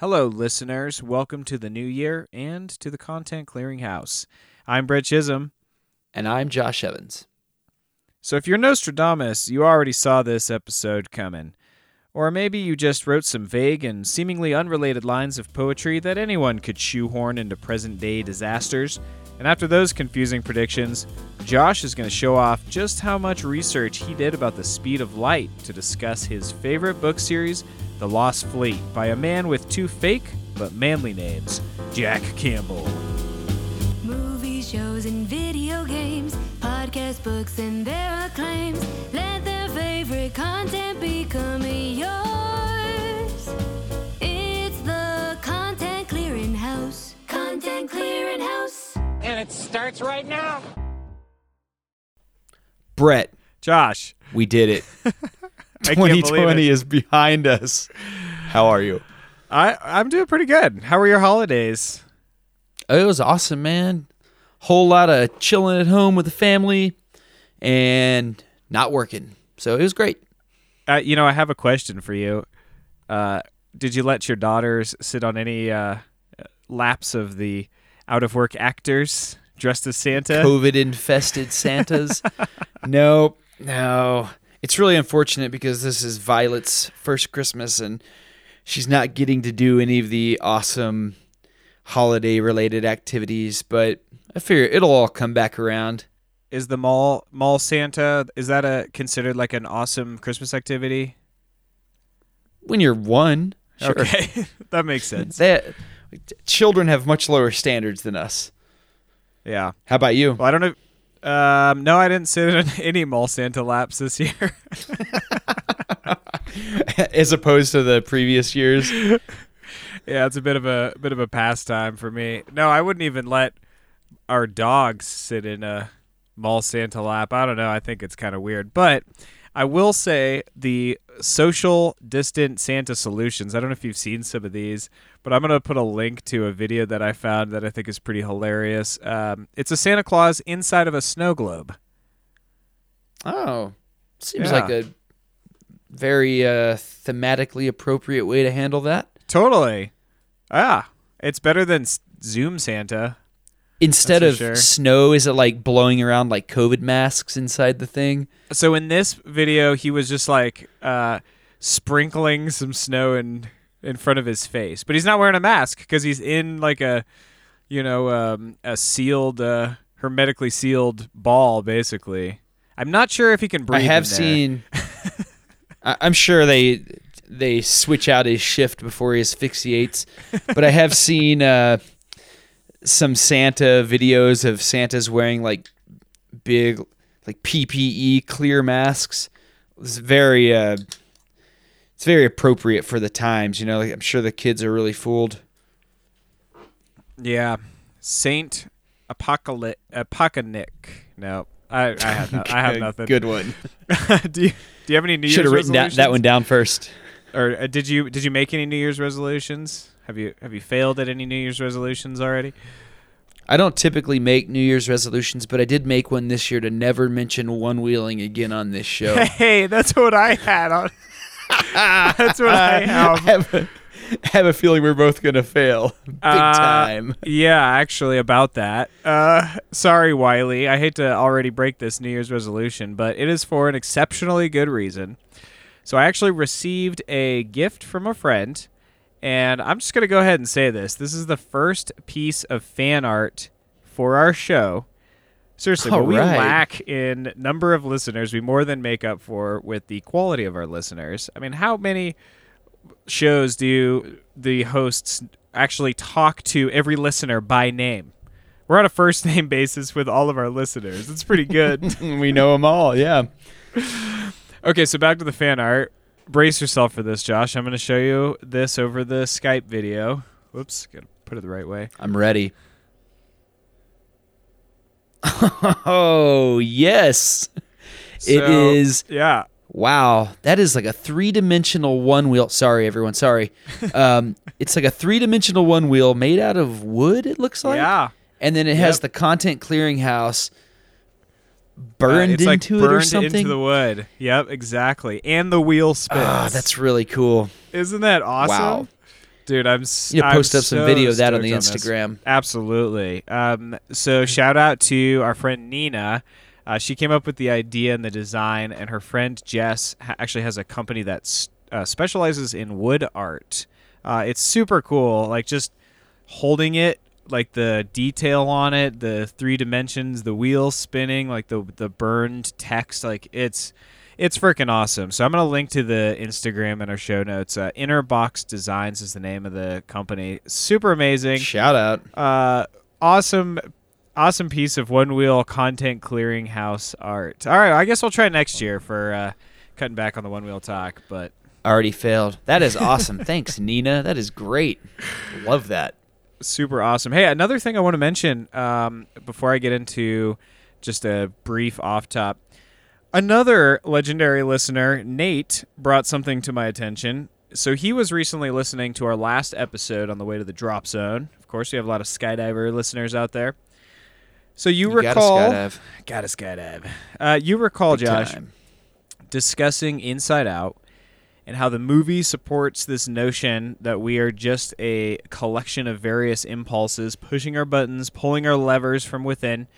Hello, listeners. Welcome to the new year and to the Content Clearinghouse. I'm Brett Chisholm. And I'm Josh Evans. So, if you're Nostradamus, you already saw this episode coming. Or maybe you just wrote some vague and seemingly unrelated lines of poetry that anyone could shoehorn into present day disasters. And after those confusing predictions, Josh is going to show off just how much research he did about the speed of light to discuss his favorite book series, The Lost Fleet, by a man with two fake but manly names, Jack Campbell. Movies, shows, and video games, podcast books, and their acclaims. Let their favorite content become yours. It's the Content Clearing House. Content Clearing House. And it starts right now. Brett, Josh, we did it. I can't believe 2020 is behind us. How are you? I, I'm doing pretty good. How were your holidays? Oh, It was awesome, man. Whole lot of chilling at home with the family and not working. So it was great. Uh, you know, I have a question for you. Uh, did you let your daughters sit on any uh, laps of the out of work actors dressed as Santa? COVID infested Santas. nope. No. It's really unfortunate because this is Violet's first Christmas and she's not getting to do any of the awesome holiday related activities, but I figure it'll all come back around. Is the mall mall Santa is that a considered like an awesome Christmas activity? When you're one, sure. Okay, that makes sense. That children have much lower standards than us. Yeah. How about you? Well, I don't know. Um, no, I didn't sit in any mall Santa laps this year. As opposed to the previous years. yeah, it's a bit of a bit of a pastime for me. No, I wouldn't even let our dogs sit in a mall Santa lap. I don't know. I think it's kind of weird, but I will say the social distant Santa solutions. I don't know if you've seen some of these, but I'm gonna put a link to a video that I found that I think is pretty hilarious. Um, it's a Santa Claus inside of a snow globe. Oh, seems Yeah. like a very uh, thematically appropriate way to handle that. Totally. Ah, it's better than Zoom Santa. Instead of sure. snow, is it like blowing around like COVID masks inside the thing? So in this video, he was just like uh, sprinkling some snow in in front of his face, but he's not wearing a mask because he's in like a you know um, a sealed, uh, hermetically sealed ball. Basically, I'm not sure if he can breathe. I have seen. I- I'm sure they they switch out his shift before he asphyxiates, but I have seen uh, some Santa videos of Santas wearing like big like PPE clear masks. It's very uh, it's very appropriate for the times. You know, like, I'm sure the kids are really fooled. Yeah, Saint Apocalypse. No, I I have no, I have nothing. Good one. do you do you have any New Should Year's have written that, that one down first. Or uh, did you did you make any New Year's resolutions? Have you have you failed at any New Year's resolutions already? I don't typically make New Year's resolutions, but I did make one this year to never mention one wheeling again on this show. Hey, that's what I had on. that's what I I have. have a, I have a feeling we're both gonna fail big Uh, time. Yeah, actually, about that. Uh, sorry, Wiley. I hate to already break this New Year's resolution, but it is for an exceptionally good reason. So I actually received a gift from a friend, and I'm just gonna go ahead and say this. This is the first piece of fan art for our show. Seriously, what we lack in number of listeners, we more than make up for with the quality of our listeners. I mean, how many shows do the hosts actually talk to every listener by name? We're on a first name basis with all of our listeners. It's pretty good. we know them all. Yeah. okay, so back to the fan art. Brace yourself for this, Josh. I'm going to show you this over the Skype video. Whoops, got to put it the right way. I'm ready. Oh yes, it So, is. Yeah. Wow, that is like a three-dimensional one wheel. Sorry, everyone. Sorry. Um, it's like a three-dimensional one wheel made out of wood. It looks like. yeah. And then it has the content clearinghouse Uh, burned it's like into burned it or something. into the wood. Yep, exactly. And the wheel spins. Ah, that's really cool. Isn't that awesome? Wow. Dude, I'm. You I'm post up some so video of that on the. Instagram. Absolutely. Um, so shout out to our friend Nina. Uh, she came up with the idea and the design, and her friend Jess ha- actually has a company that uh, specializes in wood art. Uh, it's super cool. Like just holding it, like the detail on it, the three dimensions, the wheels spinning, like the the burned text. Like it's it's freaking awesome. So I'm gonna link to the Instagram in our show notes. Uh, InnerBox Designs is the name of the company. Super amazing Shout out. uh, awesome awesome piece of one wheel content clearinghouse art all right i guess we'll try next year for uh, cutting back on the one wheel talk but Already failed. That is awesome. Thanks, Nina. That is great. Love that. Super awesome hey another thing i want to mention um, before i get into just a brief off top another legendary listener nate brought something to my attention so he was recently listening to our last episode on the way to the drop zone of course we have a lot of skydiver listeners out there so you, You gotta recall skydive. Gotta skydive. Uh, you recall, Big Josh, time. discussing Inside Out and how the movie supports this notion that we are just a collection of various impulses, pushing our buttons, pulling our levers from within.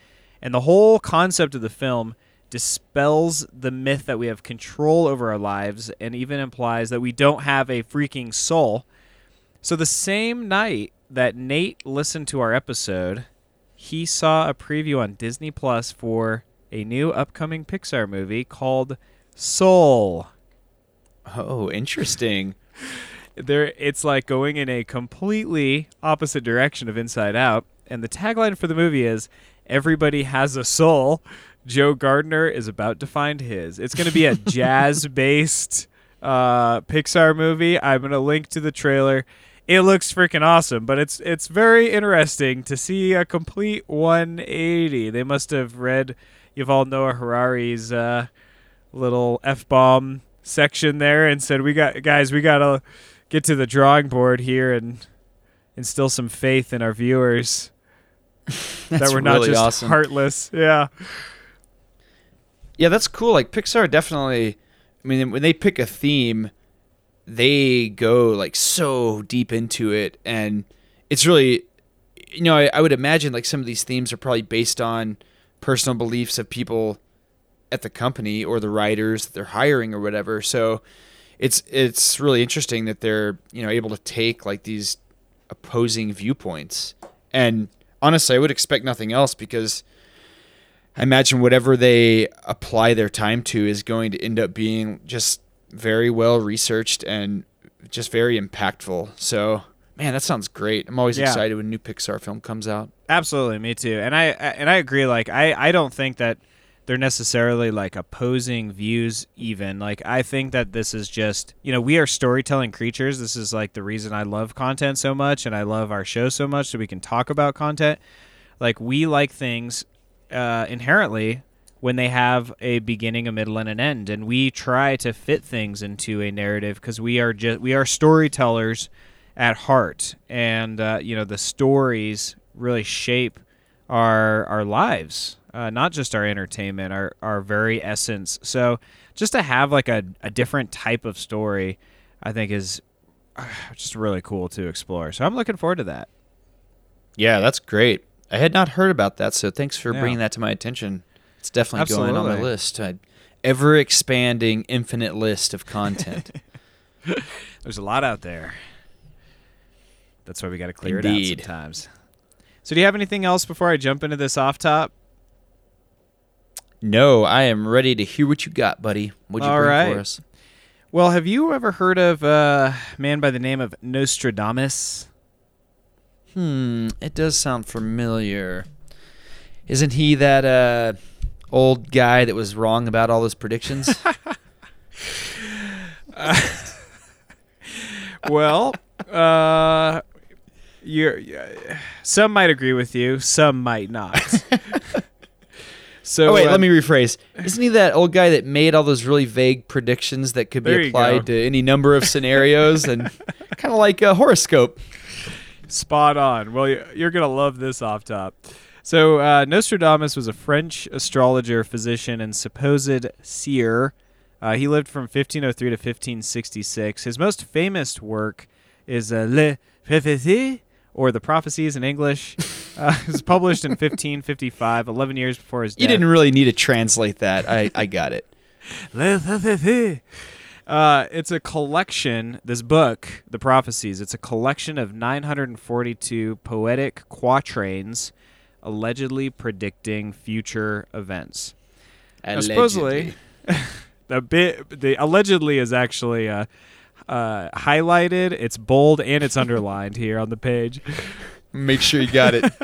And the whole concept of the film dispels the myth that we have control over our lives and even implies that we don't have a freaking soul. So the same night that Nate listened to our episode, he saw a preview on Disney Plus for a new upcoming Pixar movie called Soul. Oh, interesting. There it's like going in a completely opposite direction of Inside Out, and the tagline for the movie is everybody has a soul. Joe Gardner is about to find his. It's going to be a jazz-based uh, Pixar movie. I'm going to link to the trailer. It looks freaking awesome, but it's it's very interesting to see a complete 180. They must have read Yuval Noah Harari's uh, little f bomb section there and said, "We got guys, we gotta get to the drawing board here and instill some faith in our viewers that we're not really just awesome. heartless." Yeah, Yeah, that's cool. Like Pixar definitely I mean when they pick a theme, they go like so deep into it and it's really you know, I, I would imagine like some of these themes are probably based on personal beliefs of people at the company or the writers that they're hiring or whatever. So it's it's really interesting that they're, you know, able to take like these opposing viewpoints. And honestly, I would expect nothing else because I imagine whatever they apply their time to is going to end up being just very well researched and just very impactful. So, man, that sounds great. I'm always Yeah. excited when new Pixar film comes out. absolutely, me too. And I I- and I agree. Like I I don't think that they're necessarily like opposing views. Even like I think that this is just you know we are storytelling creatures. This is like the reason I love content so much and I love our show so much so we can talk about content. Like we like things uh, inherently when they have a beginning, a middle, and an end, and we try to fit things into a narrative because we are just we are storytellers at heart, and uh, you know the stories really shape our our lives, uh, not just our entertainment, our our very essence. So just to have like a, a different type of story, I think is uh, just really cool to explore. So I'm looking forward to that. Yeah, that's great. I had not heard about that, so thanks for Yeah. bringing that to my attention. It's definitely going on my list. A ever expanding, infinite list of content. There's a lot out there. That's why we got to clear Indeed. it out sometimes. So, do you have anything else before I jump into this off top? No, I am ready to hear what you got, buddy. What'd you All bring right. for us? Well, have you ever heard of a man by the name of Nostradamus? Hmm, it does sound familiar. Isn't he that uh, old guy that was wrong about all those predictions? well, uh, you're, some might agree with you, some might not. so, oh wait, uh, let me rephrase. Isn't he that old guy that made all those really vague predictions that could be applied to any number of scenarios and kind of like a horoscope? Spot on. Well, you're going to love this off top. So, uh, Nostradamus was a French astrologer, physician, and supposed seer. Uh, he lived from 1503 to 1566. His most famous work is uh, Le Prophétie, or The Prophecies in English. Uh, it was published in 1555, 11 years before his death. You didn't really need to translate that. I, I got it. Uh, it's a collection. This book, The Prophecies, it's a collection of 942 poetic quatrains, allegedly predicting future events. Now, supposedly, the bit the allegedly is actually uh, uh, highlighted. It's bold and it's underlined here on the page. Make sure you got it.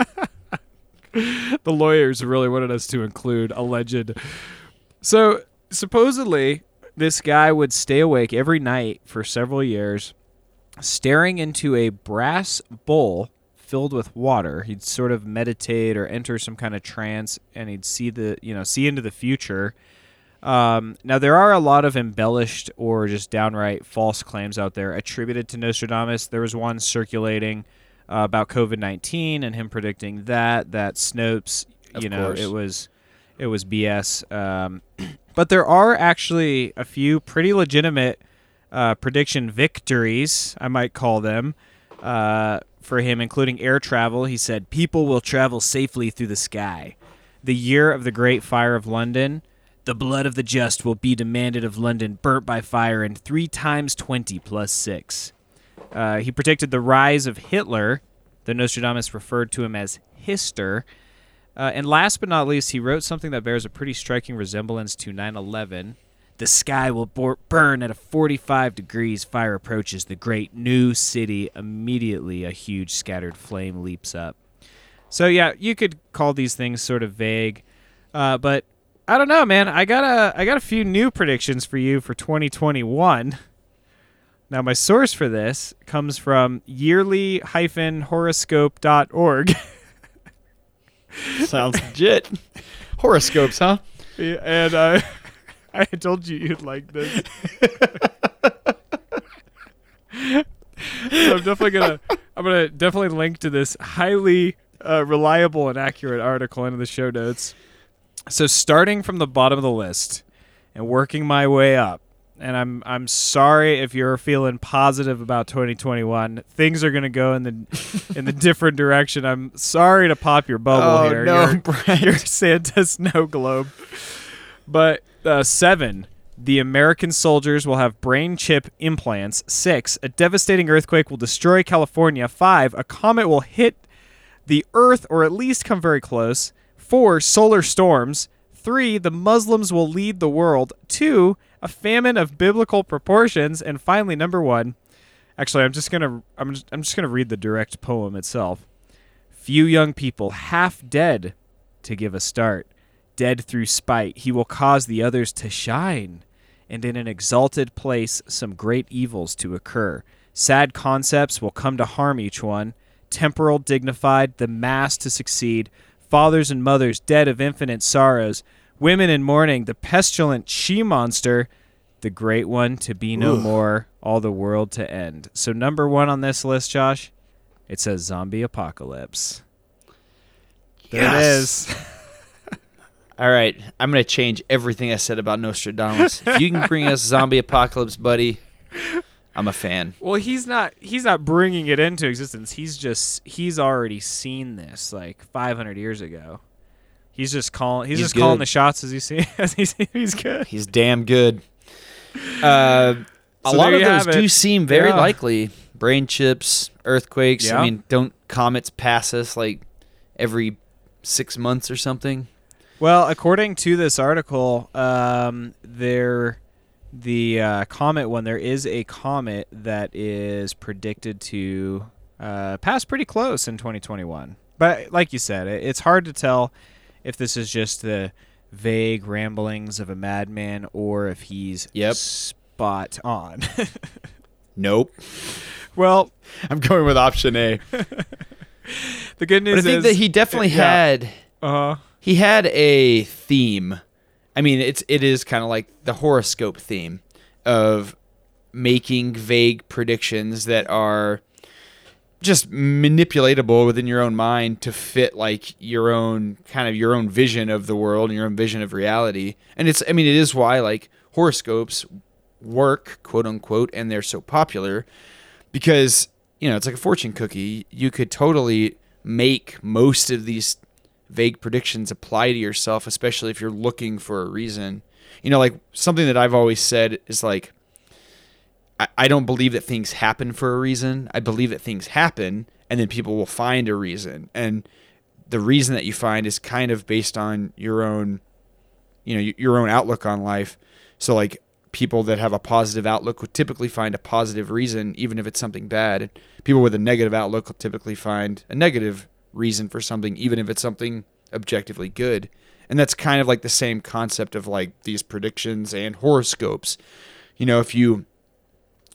the lawyers really wanted us to include alleged. So supposedly, this guy would stay awake every night for several years, staring into a brass bowl filled with water. He'd sort of meditate or enter some kind of trance, and he'd see the you know see into the future. Um, now there are a lot of embellished or just downright false claims out there attributed to Nostradamus. There was one circulating uh, about COVID nineteen and him predicting that that Snopes, Of you know, course. it was it was BS. Um, but there are actually a few pretty legitimate uh, prediction victories, I might call them, uh, for him, including air travel. He said, People will travel safely through the sky. The year of the Great Fire of London. The blood of the just will be demanded of London, burnt by fire, in three times 20 plus six. Uh, he predicted the rise of Hitler, though Nostradamus referred to him as Hister. Uh, and last but not least, he wrote something that bears a pretty striking resemblance to 9 11. The sky will bor- burn at a 45 degrees. Fire approaches the great new city. Immediately, a huge scattered flame leaps up. So, yeah, you could call these things sort of vague. Uh, but I don't know, man. I got a I got a few new predictions for you for 2021. Now, my source for this comes from yearly-horoscope.org. Sounds legit. Horoscopes, huh? Yeah, and uh, I told you you'd like this. so I'm definitely gonna I'm gonna definitely link to this highly uh, reliable and accurate article into the show notes. So starting from the bottom of the list and working my way up, and I'm I'm sorry if you're feeling positive about 2021. Things are gonna go in the in the different direction. I'm sorry to pop your bubble Oh, here. no, Brett. You're Santa snow globe. But uh, seven, the American soldiers will have brain chip implants. Six, a devastating earthquake will destroy California. Five, a comet will hit the Earth or at least come very close. Four, solar storms. Three, the Muslims will lead the world. Two, a famine of biblical proportions. And finally, number one. Actually, I'm just gonna I'm just, I'm just gonna read the direct poem itself. Few young people half dead to give a start. Dead through spite, he will cause the others to shine, and in an exalted place some great evils to occur. Sad concepts will come to harm each one. Temporal, dignified, the mass to succeed. Fathers and mothers dead of infinite sorrows. Women in mourning, the pestilent she monster. The great one to be no more, all the world to end. So, number one on this list, Josh, it says zombie apocalypse. There it Yes. is. All right, I'm gonna change everything I said about Nostradamus. if you can bring us zombie apocalypse, buddy, I'm a fan. Well, he's not he's not bringing it into existence. He's just he's already seen this like 500 years ago. He's just calling he's, He's just calling the shots as he see as he see he's good. He's damn good. Uh, a lot of those do it. seem very Yeah. likely. Brain chips, earthquakes. Yeah. I mean, don't comets pass us like every six months or something? Well, according to this article, um, there the uh, comet one there is a comet that is predicted to uh, pass pretty close in 2021. But like you said, it, it's hard to tell if this is just the vague ramblings of a madman or if he's Yep. spot on. Nope. well, I'm going with option A. the good news But I think is that he definitely yeah. had Uh, he had a theme. I mean, it's it is kind of like the horoscope theme of making vague predictions that are just manipulatable within your own mind to fit like your own kind of your own vision of the world and your own vision of reality. And it's I mean it is why like horoscopes work, quote unquote, and they're so popular because you know, it's like a fortune cookie. You could totally make most of these vague predictions apply to yourself, especially if you're looking for a reason. You know, like something that I've always said is like, I, don't believe that things happen for a reason. I believe that things happen and then people will find a reason. And the reason that you find is kind of based on your own, you know, your own outlook on life. So, like, people that have a positive outlook would typically find a positive reason, even if it's something bad. People with a negative outlook will typically find a negative reason for something, even if it's something objectively good. And that's kind of like the same concept of like these predictions and horoscopes. You know, if you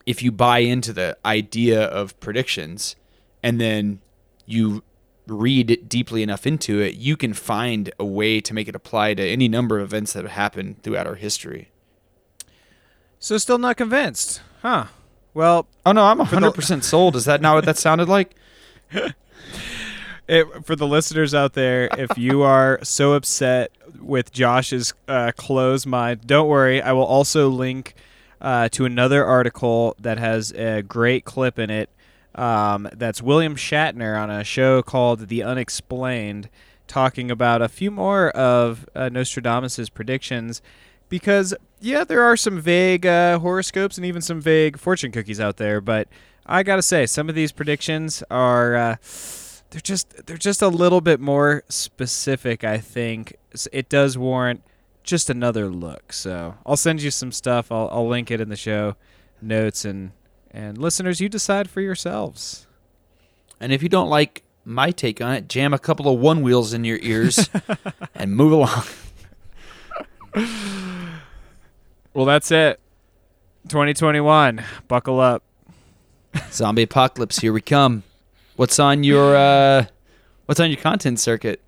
if you buy into the idea of predictions and then you read deeply enough into it, you can find a way to make it apply to any number of events that have happened throughout our history. So still not convinced, huh? Well, Oh no, I'm 100% sold. Is that not what that sounded like? it, for the listeners out there, if you are so upset with Josh's uh, closed mind, don't worry. I will also link uh, to another article that has a great clip in it. Um, that's William Shatner on a show called The Unexplained, talking about a few more of uh, Nostradamus's predictions. Because yeah, there are some vague uh, horoscopes and even some vague fortune cookies out there, but I gotta say, some of these predictions are. Uh, they're just they're just a little bit more specific. I think it does warrant just another look. So I'll send you some stuff. I'll, I'll link it in the show notes and and listeners, you decide for yourselves. And if you don't like my take on it, jam a couple of one wheels in your ears and move along. Well, that's it. 2021. Buckle up. Zombie apocalypse, here we come. What's on your uh what's on your content circuit?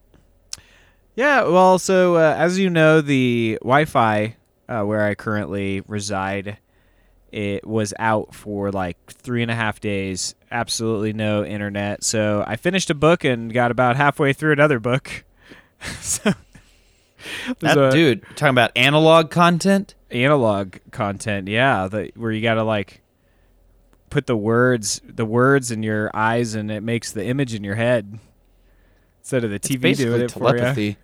Yeah, well, so uh, as you know, the Wi-Fi uh, where I currently reside, it was out for like three and a half days. Absolutely no internet. So I finished a book and got about halfway through another book. so That, a- dude, talking about analog content? analog content yeah the, where you gotta like put the words the words in your eyes and it makes the image in your head instead of the tv basically doing it for you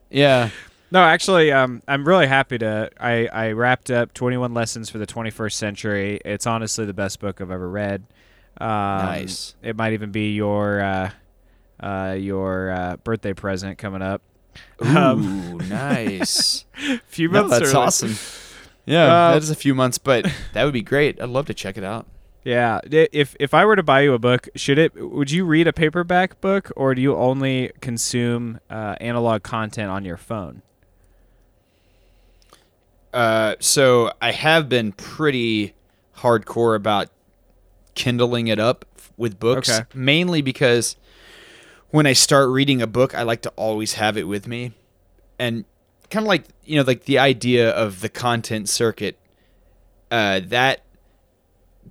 yeah. no actually um, i'm really happy to I, I wrapped up 21 lessons for the 21st century it's honestly the best book i've ever read um, Nice. it might even be your uh, uh, your uh, birthday present coming up Ooh, nice. few No, months that's early. awesome. Yeah, Uh, that is a few months, but that would be great. I'd love to check it out. Yeah, if if I were to buy you a book, should it would you read a paperback book or do you only consume uh, analog content on your phone? Uh, so I have been pretty hardcore about kindling it up with books, Okay. mainly because when I start reading a book, I like to always have it with me, and kind of like you know, like the idea of the content circuit. Uh, that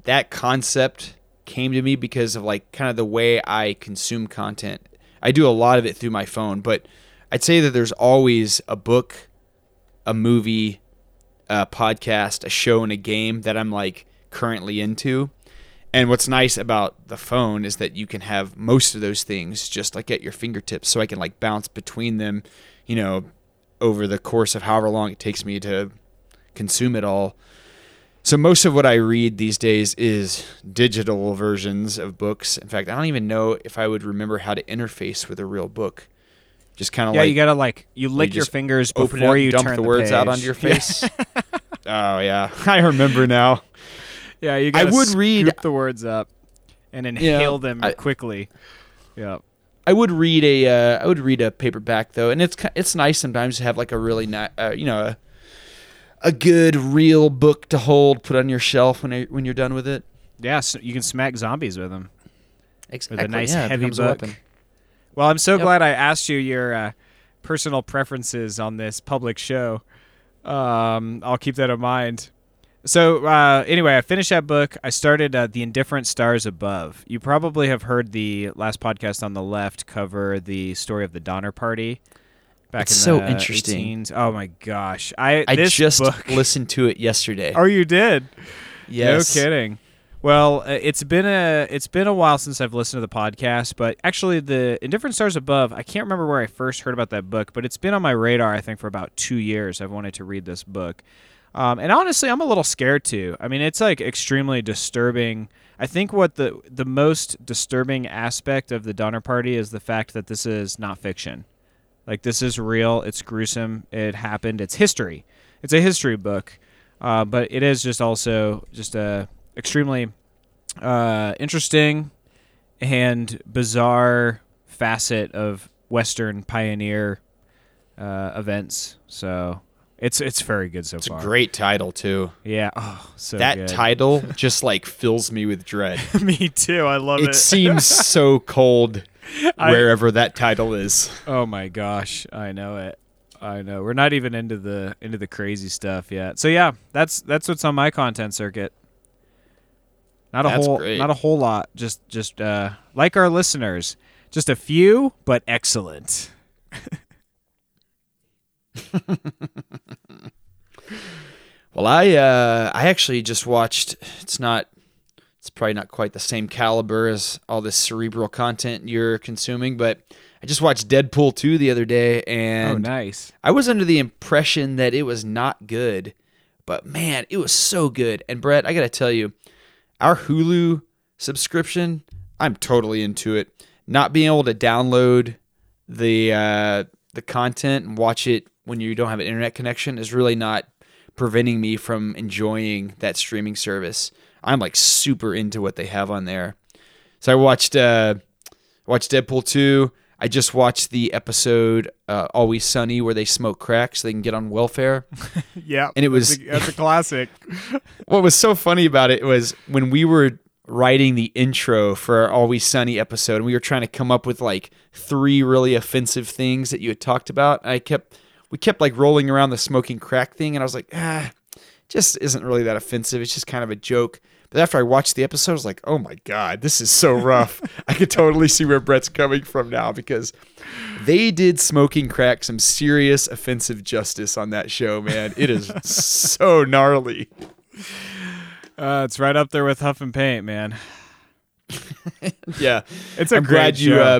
that concept came to me because of like kind of the way I consume content. I do a lot of it through my phone, but I'd say that there's always a book, a movie, a podcast, a show, and a game that I'm like currently into. And what's nice about the phone is that you can have most of those things just like at your fingertips, so I can like bounce between them, you know, over the course of however long it takes me to consume it all. So most of what I read these days is digital versions of books. In fact, I don't even know if I would remember how to interface with a real book. Just kind of like Yeah, like you gotta like you lick your fingers before up, you dump turn the words out onto your face. oh yeah, I remember now. Yeah, you gotta I would read- the words up and inhale them I- quickly. Yeah. I would read a uh, I would read a paperback though, and it's it's nice sometimes to have like a really nice uh, you know a, a good real book to hold, put on your shelf when you when you're done with it. Yeah, so you can smack zombies with them. Exactly. With a nice yeah, it heavy book. Well, I'm so Yep. glad I asked you your uh, personal preferences on this public show. Um, I'll keep that in mind. So uh, anyway, I finished that book. I started uh, the Indifferent Stars Above. You probably have heard the last podcast on the left cover the story of the Donner Party. Back It's in so the interesting. 18s. Oh my gosh! I I just book. listened to it yesterday. Oh, you did? yes. No kidding. Well, uh, it's been a it's been a while since I've listened to the podcast, but actually, the Indifferent Stars Above, I can't remember where I first heard about that book, but it's been on my radar. I think for about two years, I've wanted to read this book, um, and honestly, I'm a little scared too. I mean, it's like extremely disturbing. I think what the the most disturbing aspect of the Donner Party is the fact that this is not fiction. Like this is real. It's gruesome. It happened. It's history. It's a history book, uh, but it is just also just a extremely uh, interesting and bizarre facet of Western pioneer uh, events. So it's it's very good so far. It's a great title too. yeah. Oh, so that good. title just like fills me with dread. Me too. I love it. it seems so cold I- wherever that title is. Oh my gosh, I know it. I know. We're not even into the into the crazy stuff yet. So yeah, that's that's what's on my content circuit. Not a That's whole great. not a whole lot. Just just uh like our listeners. Just a few, but excellent. Well, I uh, I actually just watched. It's not. Probably not quite the same caliber as all this cerebral content you're consuming, but I just watched Deadpool 2 the other day, and oh, nice. I was under the impression that it was not good, but man, it was so good. And Brett, I got to tell you, our Hulu subscription, I'm totally into it. Not being able to download the uh, the content and watch it when you don't have an internet connection is really not preventing me from enjoying that streaming service. I'm like super into what they have on there. So I watched uh, watched Deadpool 2. I just watched the episode uh, Always Sunny where they smoke crack so they can get on welfare. Yeah. And it was- that's a classic. what was so funny about it was when we were writing the intro for our Always Sunny episode, and we were trying to come up with like three really offensive things that you had talked about. I kept we kept like rolling around the smoking crack thing, and I was like, ah, just isn't really that offensive. It's just kind of a joke. But after I watched the episode, I was like, oh my god, this is so rough. I could totally see where Brett's coming from now because they did smoking crack some serious offensive justice on that show, man. It is so gnarly. Uh, it's right up there with Huff and Paint, man. Yeah, It's a I'm great glad you. show. Uh,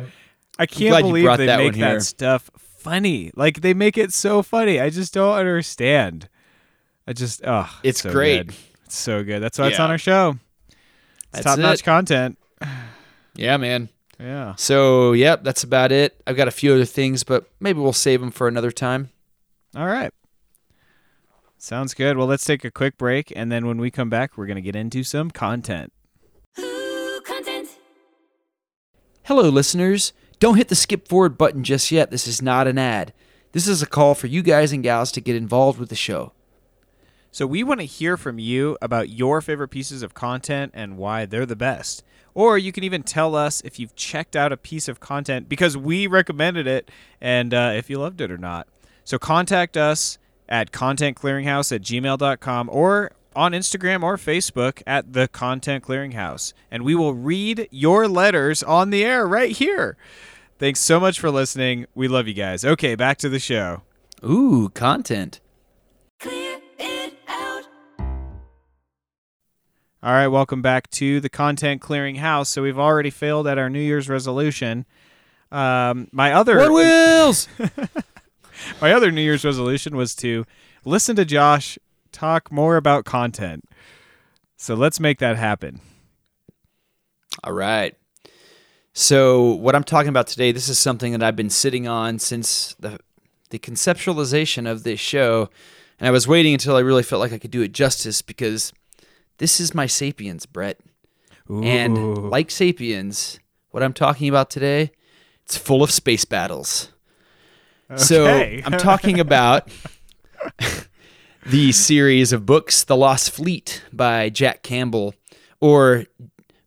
I can't believe they that make that stuff funny. Like they make it so funny. I just don't understand. I just oh, It's so great. good. It's so good. That's why it's on our show. It's top notch it. content. yeah, man. Yeah. So, yep, that's about it. I've got a few other things, but maybe we'll save them for another time. All right. Sounds good. Well, let's take a quick break, and then when we come back, we're gonna get into some content. Ooh, content. Hello, listeners. Don't hit the skip forward button just yet. This is not an ad. This is a call for you guys and gals to get involved with the show. So we want to hear from you about your favorite pieces of content and why they're the best. Or you can even tell us if you've checked out a piece of content because we recommended it and uh, if you loved it or not. So contact us at contentclearinghouse at gmail.com or on Instagram or Facebook at the Content Clearinghouse. And we will read your letters on the air right here. Thanks so much for listening. We love you guys. Okay, back to the show. Ooh, content. All right, welcome back to the Content Clearing House. So we've already failed at our New Year's resolution. Um, my other What wheels? my other New Year's resolution was to listen to Josh talk more about content. So let's make that happen. All right. So, what I'm talking about today, this is something that I've been sitting on since the the conceptualization of this show, and I was waiting until I really felt like I could do it justice because this is my sapiens, Brett. And like sapiens, what I'm talking about today, it's full of space battles. So, I'm talking about the series of books The Lost Fleet by Jack Campbell or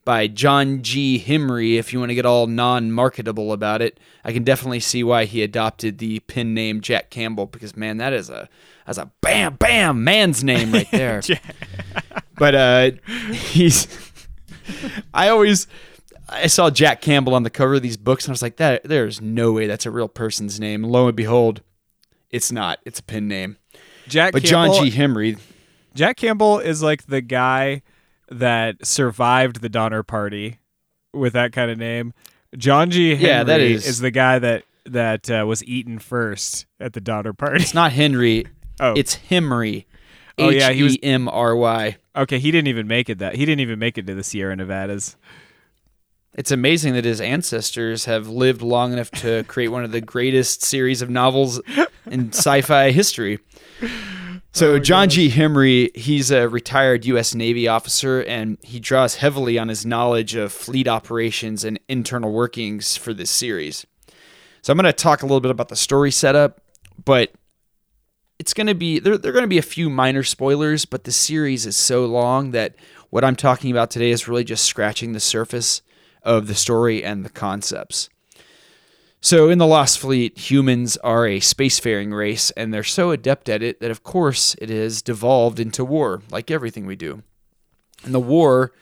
by John G. Hemry if you want to get all non-marketable about it. I can definitely see why he adopted the pen name Jack Campbell because man, that is a that's a bam bam man's name right there. But uh he's I always I saw Jack Campbell on the cover of these books and I was like that there's no way that's a real person's name. Lo and behold, it's not. It's a pen name. Jack But Campbell, John G. Henry. Jack Campbell is like the guy that survived the Donner Party with that kind of name. John G. Henry Yeah, that is- the guy that that uh, was eaten first at the Donner Party. It's not Henry. Oh. It's Hemry. Oh, yeah, he was- H M R Y. Okay, he didn't even make it that. He didn't even make it to the Sierra Nevadas. It's amazing that his ancestors have lived long enough to create one of the greatest series of novels in sci-fi history. So oh John G. Hemry, he's a retired U.S. Navy officer, and he draws heavily on his knowledge of fleet operations and internal workings for this series. So I'm going to talk a little bit about the story setup, but it's going to be there. There are going to be a few minor spoilers, but the series is so long that what I'm talking about today is really just scratching the surface of the story and the concepts. So, in the Lost Fleet, humans are a spacefaring race, and they're so adept at it that, of course, it has devolved into war, like everything we do. And the war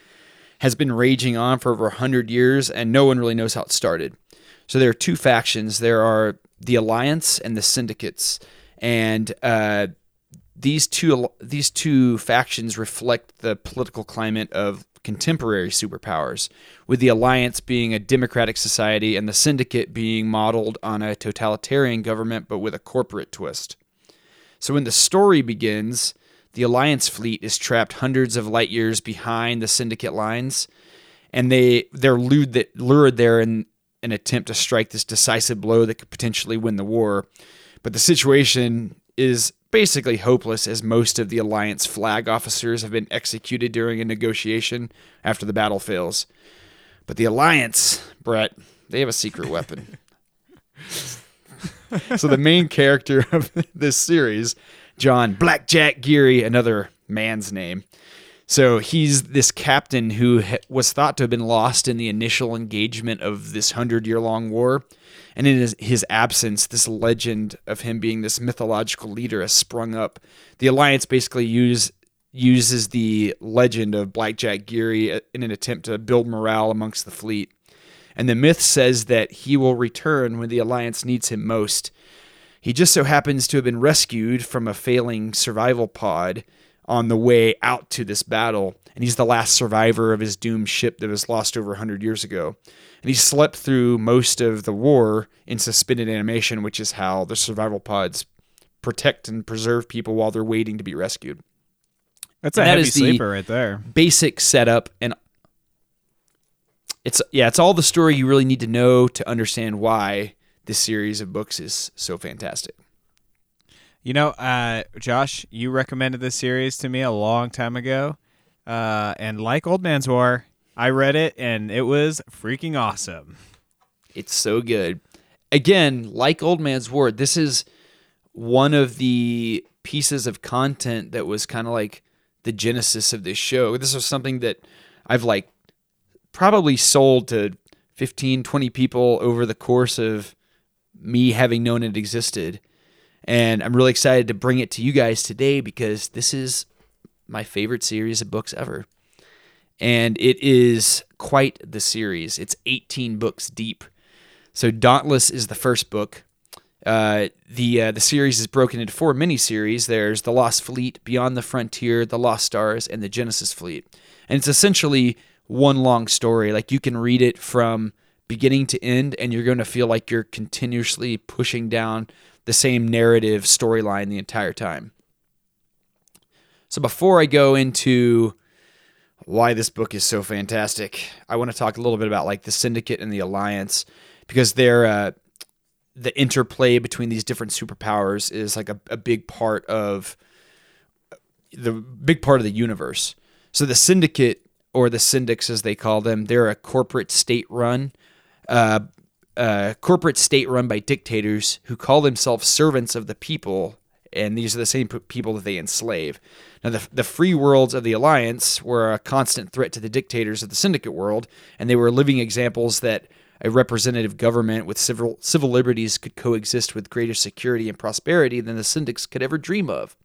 has been raging on for over 100 years, and no one really knows how it started. So, there are two factions there are the Alliance and the Syndicates. And uh, these two these two factions reflect the political climate of contemporary superpowers, with the alliance being a democratic society and the syndicate being modeled on a totalitarian government but with a corporate twist. So when the story begins, the alliance fleet is trapped hundreds of light years behind the syndicate lines, and they they're lured lured there in an attempt to strike this decisive blow that could potentially win the war. But the situation is basically hopeless as most of the Alliance flag officers have been executed during a negotiation after the battle fails. But the Alliance, Brett, they have a secret weapon. so the main character of this series, John Blackjack Geary, another man's name. So he's this captain who was thought to have been lost in the initial engagement of this hundred year long war. And in his, his absence, this legend of him being this mythological leader has sprung up. The Alliance basically use, uses the legend of Blackjack Geary uh, in an attempt to build morale amongst the fleet. And the myth says that he will return when the Alliance needs him most. He just so happens to have been rescued from a failing survival pod on the way out to this battle, and he's the last survivor of his doomed ship that was lost over 100 years ago. And he slept through most of the war in suspended animation, which is how the survival pods protect and preserve people while they're waiting to be rescued. That's a And that heavy is the- sleeper right there. Basic setup and it's yeah, it's all the story you really need to know to understand why this series of books is so fantastic. You know, uh, Josh, you recommended this series to me a long time ago, uh, and like Old Man's War, I read it and it was freaking awesome. It's so good. Again, like Old Man's War, this is one of the pieces of content that was kind of like the genesis of this show. This was something that I've like probably sold to 15, 20 people over the course of me having known it existed. And I'm really excited to bring it to you guys today because this is my favorite series of books ever. And it is quite the series. It's 18 books deep. So Dauntless is the first book. Uh, the uh, the series is broken into four mini series. There's the Lost Fleet, Beyond the Frontier, the Lost Stars, and the Genesis Fleet. And it's essentially one long story. Like you can read it from beginning to end, and you're going to feel like you're continuously pushing down the same narrative storyline the entire time. So before I go into why this book is so fantastic, I want to talk a little bit about like the Syndicate and the Alliance because they're uh, the interplay between these different superpowers is like a, a big part of the big part of the universe. So the Syndicate or the Syndics as they call them, they're a corporate state run, uh, corporate state run by dictators who call themselves servants of the people, and these are the same people that they enslave. Now, the, the free worlds of the Alliance were a constant threat to the dictators of the Syndicate world, and they were living examples that a representative government with civil civil liberties could coexist with greater security and prosperity than the Syndics could ever dream of.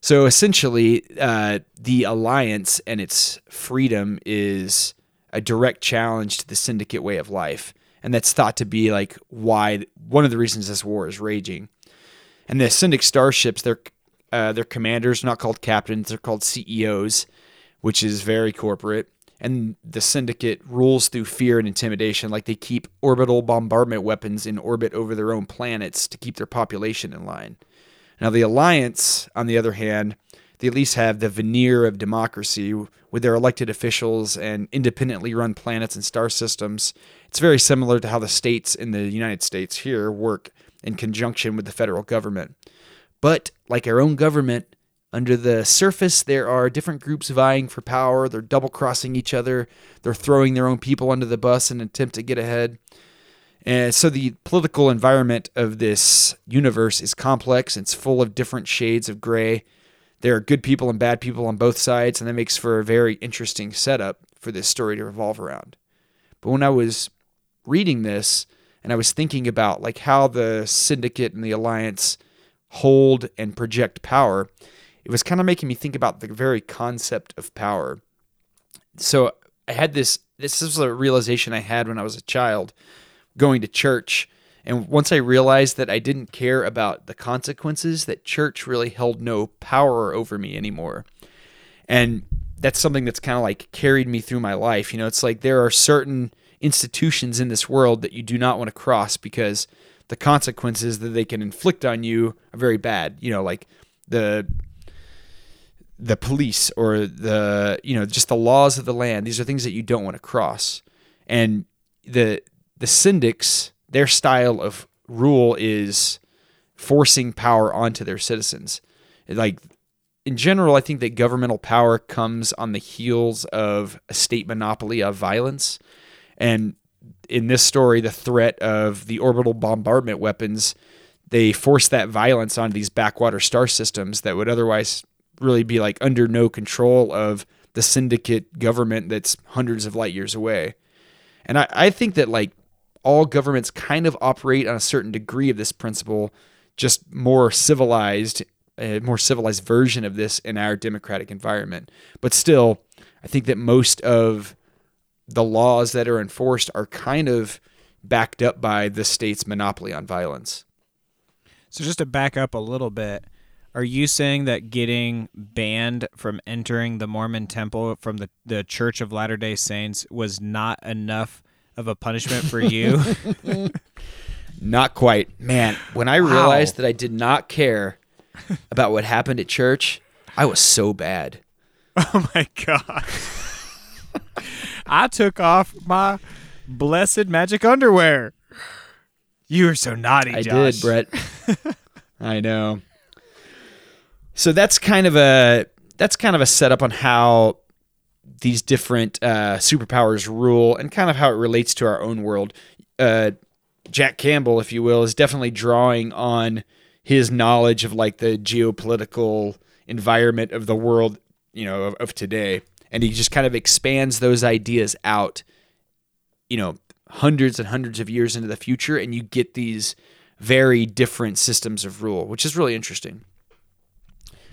So essentially, uh, the alliance and its freedom is a direct challenge to the syndicate way of life, and that's thought to be like why one of the reasons this war is raging. And the syndic starships, their uh, their commanders not called captains; they're called CEOs, which is very corporate. And the syndicate rules through fear and intimidation, like they keep orbital bombardment weapons in orbit over their own planets to keep their population in line. Now, the Alliance, on the other hand, they at least have the veneer of democracy with their elected officials and independently run planets and star systems. It's very similar to how the states in the United States here work in conjunction with the federal government. But like our own government, under the surface, there are different groups vying for power. They're double crossing each other. They're throwing their own people under the bus in an attempt to get ahead. And so the political environment of this universe is complex. It's full of different shades of gray. There are good people and bad people on both sides, and that makes for a very interesting setup for this story to revolve around. But when I was reading this and I was thinking about like how the syndicate and the alliance hold and project power, it was kind of making me think about the very concept of power. So I had this this was a realization I had when I was a child going to church. And once I realized that I didn't care about the consequences, that church really held no power over me anymore. And that's something that's kind of like carried me through my life. You know, it's like there are certain institutions in this world that you do not want to cross because the consequences that they can inflict on you are very bad. You know, like the the police or the you know just the laws of the land. These are things that you don't want to cross. And the the syndics, their style of rule is forcing power onto their citizens. Like in general, I think that governmental power comes on the heels of a state monopoly of violence. And in this story, the threat of the orbital bombardment weapons, they force that violence onto these backwater star systems that would otherwise really be like under no control of the syndicate government that's hundreds of light years away. And I, I think that like all governments kind of operate on a certain degree of this principle, just more civilized, a more civilized version of this in our democratic environment. But still, I think that most of the laws that are enforced are kind of backed up by the state's monopoly on violence. So just to back up a little bit, are you saying that getting banned from entering the Mormon temple from the, the Church of Latter day Saints was not enough of a punishment for you? Not quite. Man, when I realized that I did not care about what happened at church, I was so bad. oh my God. I took off my blessed magic underwear. You were so naughty, I Josh. did, Brett. I know. So that's kind of a that's kind of a setup on how these different uh, superpowers rule and kind of how it relates to our own world. Uh, Jack Campbell, if you will, is definitely drawing on his knowledge of like the geopolitical environment of the world, you know, of, of today, and he just kind of expands those ideas out, you know, hundreds and hundreds of years into the future, and you get these very different systems of rule, which is really interesting.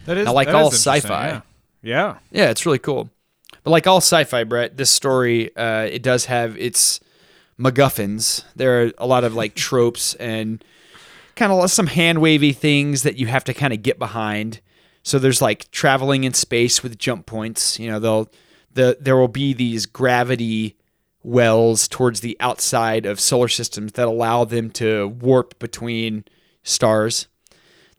That is Now, like all sci-fi. Yeah. yeah. Yeah, it's really cool. But like all sci-fi, Brett, this story uh, it does have its MacGuffins. There are a lot of like tropes and kind of some hand wavy things that you have to kind of get behind. So there's like traveling in space with jump points. You know, they'll the there will be these gravity wells towards the outside of solar systems that allow them to warp between stars.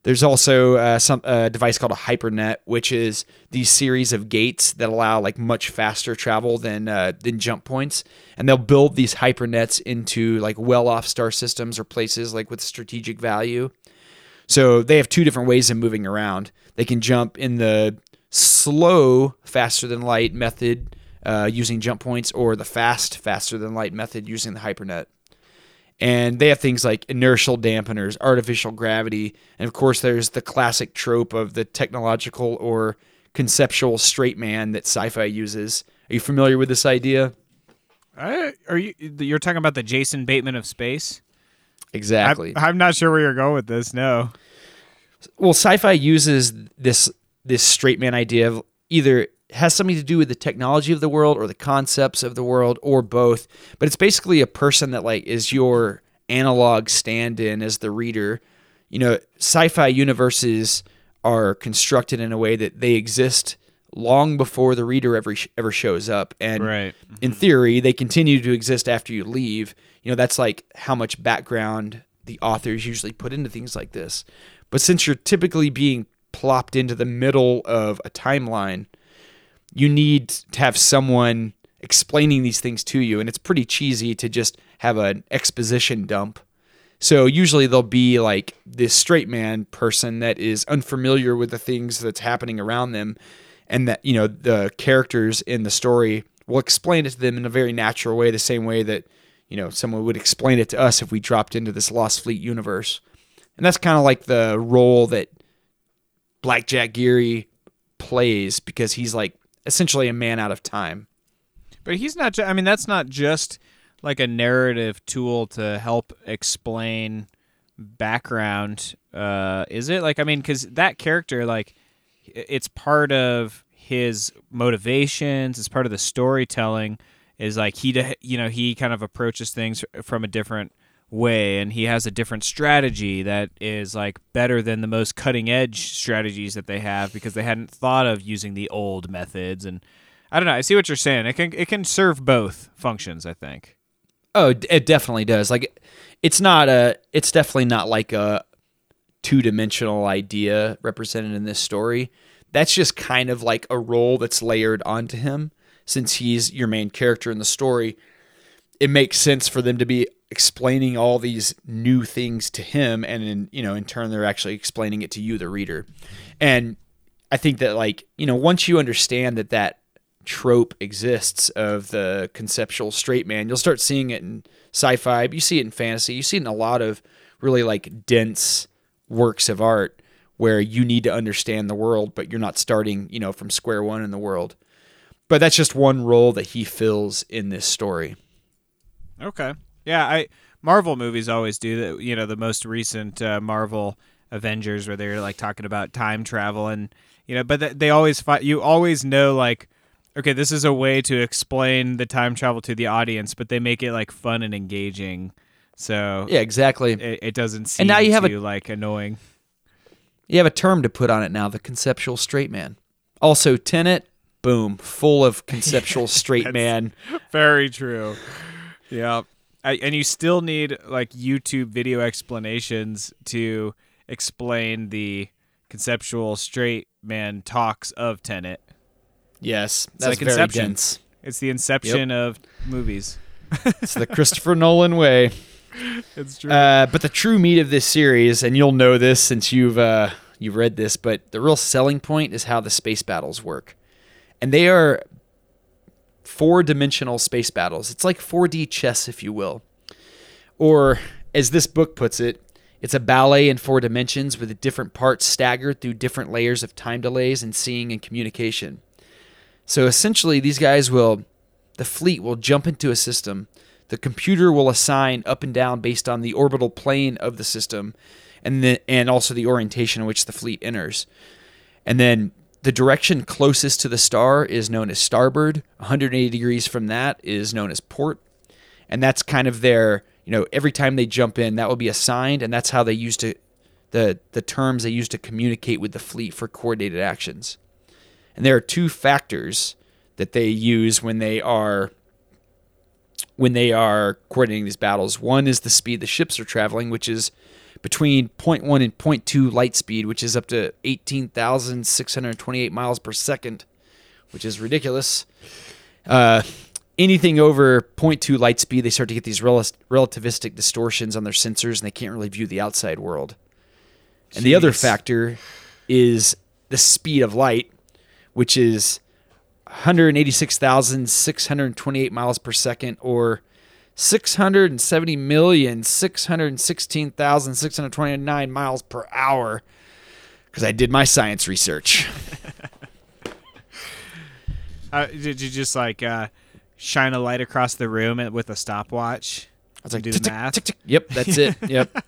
There's also uh, some a device called a hypernet, which is these series of gates that allow like much faster travel than uh, than jump points, and they'll build these hypernets into like well-off star systems or places like with strategic value. So they have two different ways of moving around. They can jump in the slow, faster than light method uh, using jump points, or the fast, faster than light method using the hypernet and they have things like inertial dampeners, artificial gravity, and of course there's the classic trope of the technological or conceptual straight man that sci-fi uses. Are you familiar with this idea? I, are you? You're talking about the Jason Bateman of space? Exactly. I, I'm not sure where you're going with this. No. well, sci-fi uses this this straight man idea of either has something to do with the technology of the world or the concepts of the world or both, but it's basically a person that like is your analog stand-in as the reader. You know, sci-fi universes are constructed in a way that they exist long before the reader ever ever shows up. And Right. in mm-hmm. theory, they continue to exist after you leave. You know, that's like how much background the authors usually put into things like this. But since you're typically being plopped into the middle of a timeline, you need to have someone explaining these things to you. And it's pretty cheesy to just have an exposition dump. So usually there'll be like this straight man person that is unfamiliar with the things that's happening around them and that you know the characters in the story will explain it to them in a very natural way the same way that you know someone would explain it to us if we dropped into this Lost Fleet universe. And that's kind of like the role that Blackjack Geary plays because he's like essentially a man out of time. But he's not. Ju- I mean, that's not just like a narrative tool to help explain background, uh, is it? Like, I mean, because that character, like, it's part of his motivations. It's part of the storytelling. Is like he, you know, he kind of approaches things from a different way, and he has a different strategy that is like better than the most cutting edge strategies that they have because they hadn't thought of using the old methods and. I don't know. I see what you're saying. It can it can serve both functions. I think. Oh, it definitely does. Like, it's not a. It's definitely not like a two-dimensional idea represented in this story. That's just kind of like a role that's layered onto him since he's your main character in the story. It makes sense for them to be explaining all these new things to him, and in you know, in turn, they're actually explaining it to you, the reader. And I think that like you know, once you understand that that trope exists of the conceptual straight man. You'll start seeing it in sci-fi, you see it in fantasy. You see it in a lot of really like dense works of art where you need to understand the world, but you're not starting, you know, from square one in the world. But that's just one role that he fills in this story. Okay. Yeah. I Marvel movies always do that. You know, the most recent uh, Marvel Avengers where they're like talking about time travel and you know, but th- they always fight. You always know like. Okay, this is a way to explain the time travel to the audience, but they make it like fun and engaging, so Yeah, exactly. it, it doesn't seem now you have a- like annoying. You have a term to put on it now, the conceptual straight man. Also, Tenet, boom, full of conceptual straight man. Very true. Yeah. I, and you still need like YouTube video explanations to explain the conceptual straight man talks of Tenet. Yes, like that's very Inception. dense. It's the inception of movies. It's the Christopher Nolan way. It's true. Uh, but the true meat of this series, and you'll know this since you've uh, you've read this, but the real selling point is how the space battles work, and they are four-dimensional space battles. It's like 4D chess, if you will, or as this book puts it, it's a ballet in four dimensions with the different parts staggered through different layers of time delays in seeing and communication. So essentially, these guys will, the fleet will jump into a system. The computer will assign up and down based on the orbital plane of the system, and the, and also the orientation in which the fleet enters. And then the direction closest to the star is known as starboard. 180 degrees from that is known as port, and that's kind of their you know every time they jump in that will be assigned, and that's how they use to the the terms they use to communicate with the fleet for coordinated actions. And there are two factors that they use when they are when they are coordinating these battles. One is the speed the ships are traveling, which is between 0.1 and 0.2 light speed, which is up to 18,628 miles per second, which is ridiculous. Uh, anything over 0.2 light speed, they start to get these rel- relativistic distortions on their sensors and they can't really view the outside world. And the other factor is the speed of light, which is 186,628 miles per second or 670,616,629 miles per hour because I did my science research. Uh, did you just like uh, shine a light across the room with a stopwatch? I was like, do the math. Yep, that's it. Yep.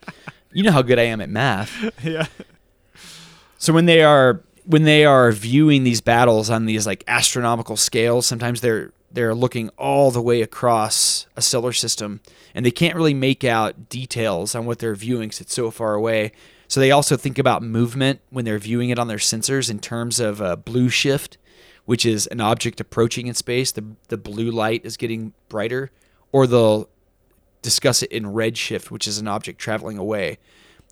You know how good I am at math. yeah. So when they are when they are viewing these battles on these like astronomical scales, sometimes they're they're looking all the way across a solar system and they can't really make out details on what they're viewing because it's so far away. So they also think about movement when they're viewing it on their sensors in terms of uh, blue shift, which is an object approaching in space. The the blue light is getting brighter, or they'll discuss it in red shift, which is an object traveling away,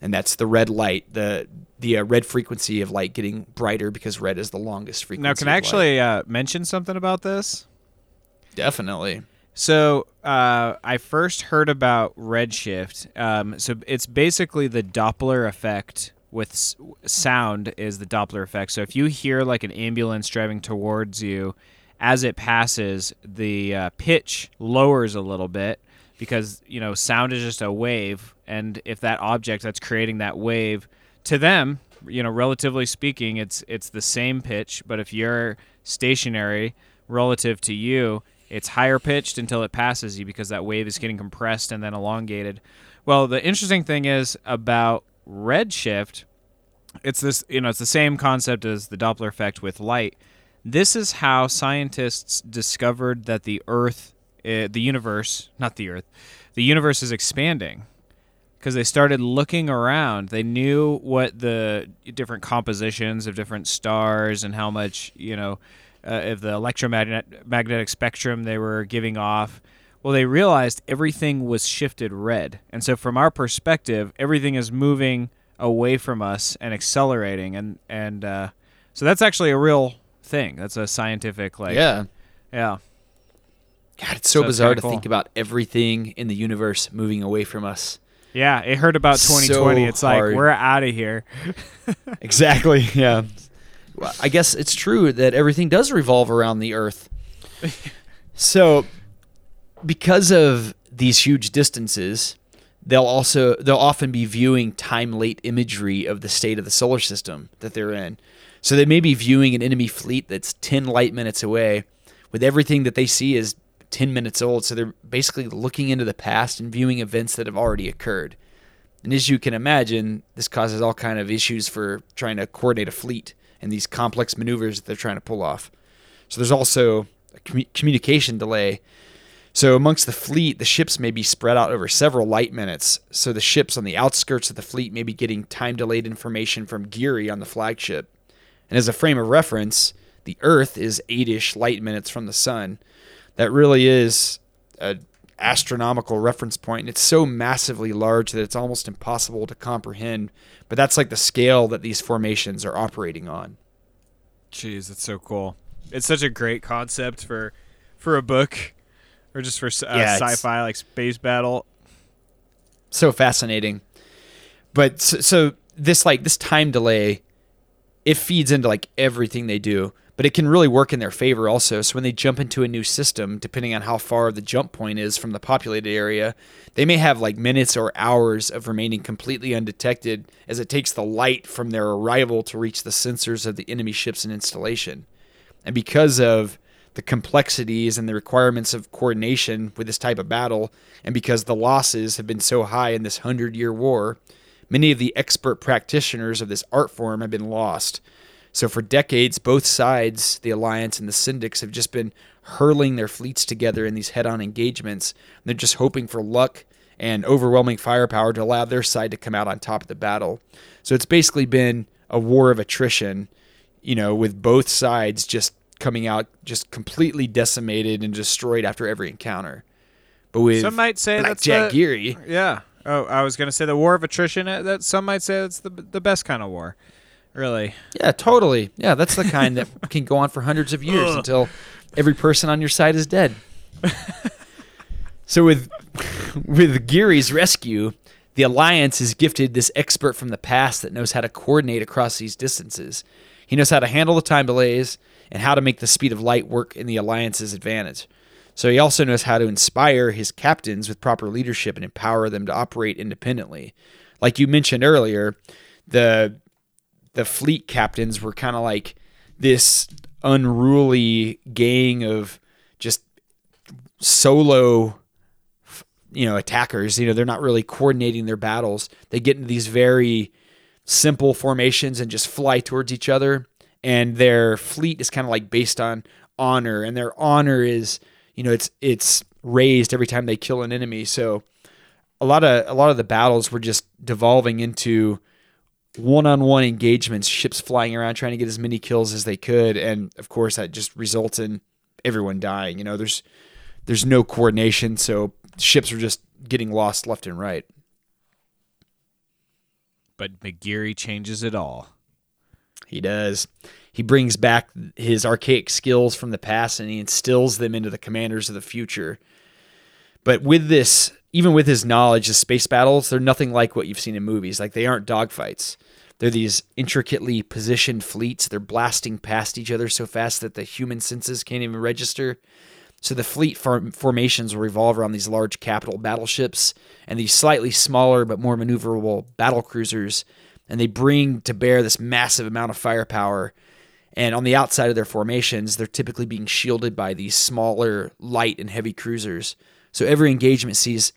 and that's the red light, the the uh, red frequency of light getting brighter because red is the longest frequency. Now, can I actually uh, mention something about this? Definitely? So uh, I first heard about redshift. Um, so it's basically the Doppler effect with s- sound is the Doppler effect. So if you hear like an ambulance driving towards you, as it passes, the uh, pitch lowers a little bit because you know sound is just a wave, and if that object that's creating that wave to them, you know, relatively speaking, it's it's the same pitch. But if you're stationary relative to you, it's higher pitched until it passes you because that wave is getting compressed and then elongated. Well, the interesting thing is about redshift, it's this, you know, it's the same concept as the Doppler effect with light. This is how scientists discovered that the Earth, uh, the universe, not the Earth, the universe is expanding because they started looking around. They knew what the different compositions of different stars and how much, you know, uh, of the electromagnetic spectrum they were giving off. Well, they realized everything was shifted red. And so, from our perspective, everything is moving away from us and accelerating. And, and uh, so, that's actually a real thing. That's a scientific, like, Yeah. yeah. God, it's so, So bizarre kinda to cool. think about everything in the universe moving away from us. Yeah, it heard about So 2020. it's like, hard. we're out of here. Exactly. Yeah. Well, I guess it's true that everything does revolve around the Earth. so, because of these huge distances, they'll also they'll often be viewing time late imagery of the state of the solar system that they're in. So they may be viewing an enemy fleet that's 10 light minutes away with everything that they see is 10 minutes old. So they're basically looking into the past and viewing events that have already occurred. And as you can imagine, this causes all kind of issues for trying to coordinate a fleet and these complex maneuvers that they're trying to pull off. So there's also a commu- communication delay. So amongst the fleet, the ships may be spread out over several light minutes. So the ships on the outskirts of the fleet may be getting time delayed information from Geary on the flagship. And as a frame of reference, the Earth is eight-ish light minutes from the sun. That really is a astronomical reference. And it's so massively large that it's almost impossible to comprehend. But that's like the scale that these formations are operating on. Jeez, that's so cool. It's such a great concept for for a book or just for uh, Yeah, sci-fi like space battle. so fascinating. But so, so this like this time delay, it feeds into like everything they do. But it can really work in their favor also. So when they jump into a new system, depending on how far the jump point is from the populated area, they may have like minutes or hours of remaining completely undetected as it takes the light from their arrival to reach the sensors of the enemy ships and installation. And because of the complexities and the requirements of coordination with this type of battle, and because the losses have been so high in this hundred year war, many of the expert practitioners of this art form have been lost. So for decades, both sides, the Alliance and the Syndics, have just been hurling their fleets together in these head on engagements. They're just hoping for luck and overwhelming firepower to allow their side to come out on top of the battle. So it's basically been a war of attrition, you know, with both sides just coming out just completely decimated and destroyed after every encounter. But with Some might say Black that's Jack the, Geary, Yeah. Oh, I was gonna say the war of attrition. uh, That some might say that's the the best kind of war. Really. Yeah, totally. Yeah, that's the kind that can go on for hundreds of years until every person on your side is dead. so with with Geary's rescue, the Alliance is gifted this expert from the past that knows how to coordinate across these distances. He knows how to handle the time delays and how to make the speed of light work in the Alliance's advantage. So he also knows how to inspire his captains with proper leadership and empower them to operate independently. Like you mentioned earlier, the the fleet captains were kind of like this unruly gang of just solo you know attackers. You know they're not really coordinating their battles. They get into these very simple formations and just fly towards each other and their fleet is kind of like based on honor and their honor is you know it's it's raised every time they kill an enemy. So a lot of a lot of the battles were just devolving into one-on-one engagements, ships flying around trying to get as many kills as they could, and of course that just results in everyone dying. You know, there's there's no coordination, so ships are just getting lost left and right. But McGeary changes it all. He does. He brings back his archaic skills from the past and he instills them into the commanders of the future. But with this, even with his knowledge, the space battles, they're nothing like what you've seen in movies. Like they aren't dogfights. They're these intricately positioned fleets. They're blasting past each other so fast that the human senses can't even register. So the fleet form- formations will revolve around these large capital battleships and these slightly smaller but more maneuverable battle cruisers, and they bring to bear this massive amount of firepower. And on the outside of their formations, they're typically being shielded by these smaller, light and heavy cruisers. So every engagement sees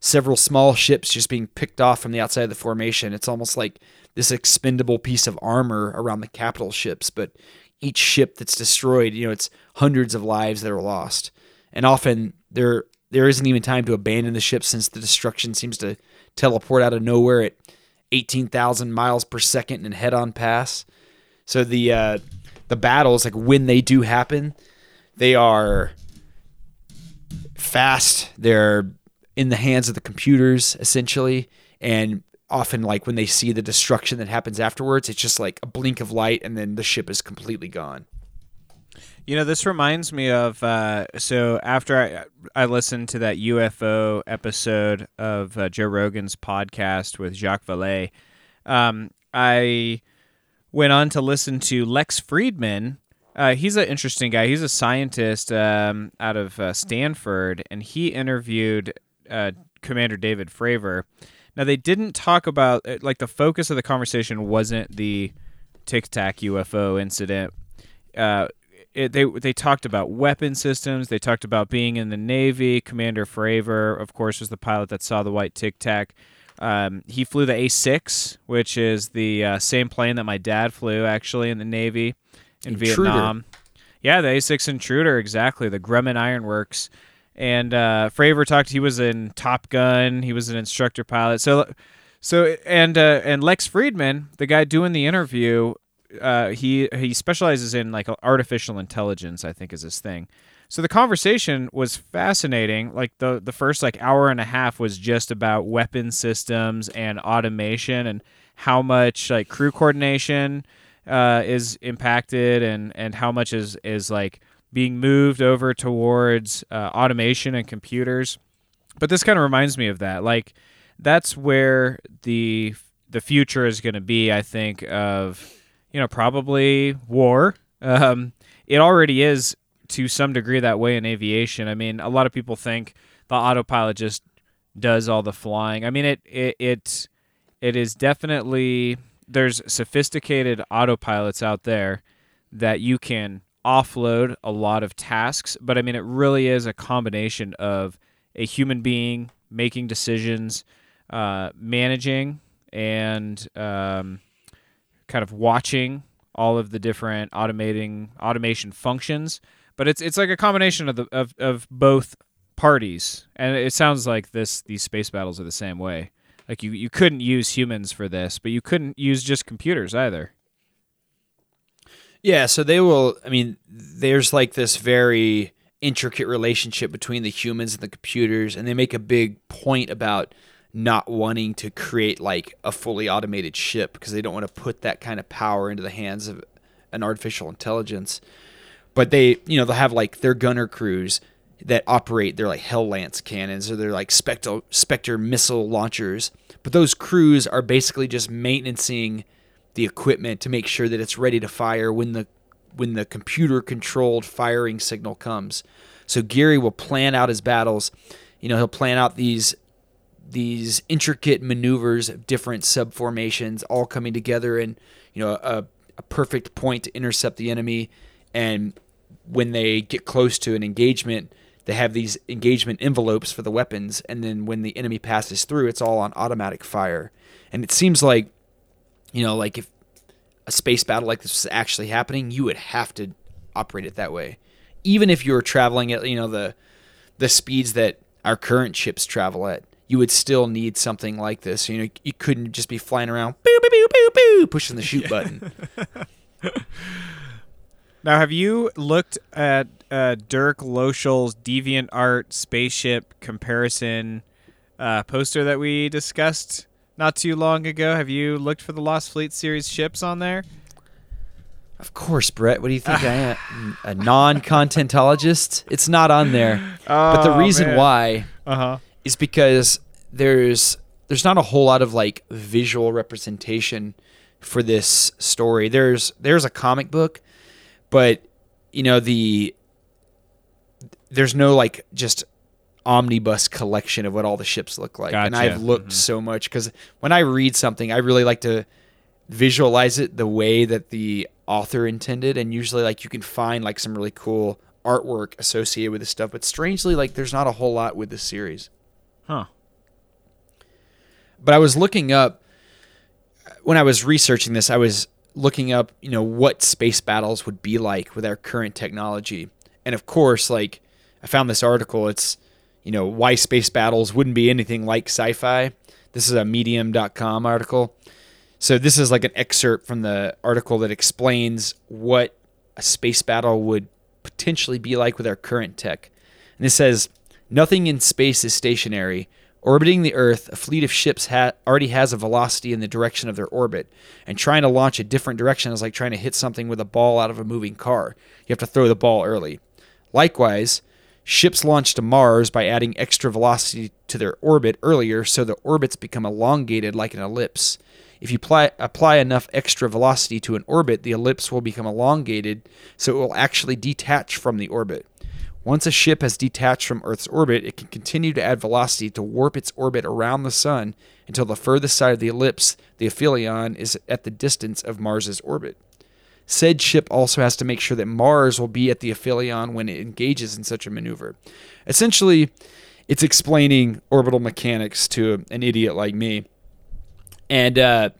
several small ships just being picked off from the outside of the formation. It's almost like this expendable piece of armor around the capital ships, but each ship that's destroyed, you know, it's hundreds of lives that are lost. And often there there isn't even time to abandon the ship since the destruction seems to teleport out of nowhere at 18,000 miles per second and head on pass. So the uh, the battles, like when they do happen, they are fast. They're in the hands of the computers essentially, and often like when they see the destruction that happens afterwards, it's just like a blink of light, and then the ship is completely gone. You know, this reminds me of uh, so after I I listened to that UFO episode of uh, Joe Rogan's podcast with Jacques Vallée, um, I went on to listen to Lex Fridman. Uh, he's an interesting guy. He's a scientist um, out of uh, Stanford, and he interviewed uh, Commander David Fravor. Now they didn't talk about uh, like the focus of the conversation wasn't the Tic Tac UFO incident. Uh, it, they they talked about weapon systems. They talked about being in the Navy. Commander Fravor, of course, was the pilot that saw the white Tic Tac. Um, he flew the A6, which is the uh, same plane that my dad flew actually in the Navy in Intruder. Vietnam. Yeah, the A6 Intruder, exactly. The Grumman Ironworks. And uh, Fravor talked. He was in Top Gun. He was an instructor pilot. So, so and uh, and Lex Fridman, the guy doing the interview, uh, he he specializes in like artificial intelligence. I think is his thing. So the conversation was fascinating. Like the the first like hour and a half was just about weapon systems and automation and how much like crew coordination uh, is impacted and and how much is is like being moved over towards uh, automation and computers. But this kind of reminds me of that. Like that's where the the future is going to be. I think of you know probably war. Um, it already is to some degree that way in aviation. I mean, a lot of people think the autopilot just does all the flying. I mean, it it it, it is definitely there's sophisticated autopilots out there that you can offload a lot of tasks, but I mean, it really is a combination of a human being making decisions, uh, managing, and um, kind of watching all of the different automating automation functions. But it's it's like a combination of the of, of both parties, and it sounds like this these space battles are the same way. Like you, you couldn't use humans for this, but you couldn't use just computers either. Yeah, so they will. I mean, there's like this very intricate relationship between the humans and the computers, and they make a big point about not wanting to create like a fully automated ship because they don't want to put that kind of power into the hands of an artificial intelligence. But they, you know, they'll have like their gunner crews that operate their like Hell Lance cannons or their like Spectre, Spectre missile launchers. But those crews are basically just maintaining the equipment to make sure that it's ready to fire when the when the computer controlled firing signal comes. So Geary will plan out his battles. You know, he'll plan out these these intricate maneuvers of different sub formations all coming together in, you know, a, a perfect point to intercept the enemy. And when they get close to an engagement, they have these engagement envelopes for the weapons. And then when the enemy passes through, it's all on automatic fire. And it seems like you know, like if a space battle like this was actually happening, you would have to operate it that way. Even if you were traveling at, you know, the the speeds that our current ships travel at, you would still need something like this. You know, you couldn't just be flying around, boo, boo, boo, boo, boo, pushing the shoot button. Now, have you looked at uh, Dirk Loechel's Deviant Art spaceship comparison uh, poster that we discussed not too long ago? Have you looked for the Lost Fleet series ships on there? Of course, Brett. What do you think I am? A non-contentologist? It's not on there. but the Oh, reason man. why Uh huh. is because there's there's not a whole lot of like visual representation for this story. There's there's a comic book, but you know the there's no like just omnibus collection of what all the ships look like. And I've looked mm-hmm. so much cuz when I read something, I really like to visualize it the way that the author intended and usually like you can find like some really cool artwork associated with this stuff, but strangely like there's not a whole lot with this series Huh. but I was looking up when I was researching this. I was looking up, you know, what space battles would be like with our current technology, and of course, like I found this article. It's you know why space battles wouldn't be anything like sci-fi. This is a Medium.com article. So this is like an excerpt from the article that explains what a space battle would potentially be like with our current tech. And it says, Nothing in space is stationary. Orbiting the Earth, a fleet of ships ha- already has a velocity in the direction of their orbit, and trying to launch a different direction is like trying to hit something with a ball out of a moving car. You have to throw the ball early. Likewise, ships launch to Mars by adding extra velocity to their orbit earlier so the orbits become elongated like an ellipse. If you apply, apply enough extra velocity to an orbit, the ellipse will become elongated so it will actually detach from the orbit. Once a ship has detached from Earth's orbit, it can continue to add velocity to warp its orbit around the Sun until the furthest side of the ellipse, the aphelion, is at the distance of Mars's orbit. Said ship also has to make sure that Mars will be at the aphelion when it engages in such a maneuver. Essentially, it's explaining orbital mechanics to an idiot like me. And uh,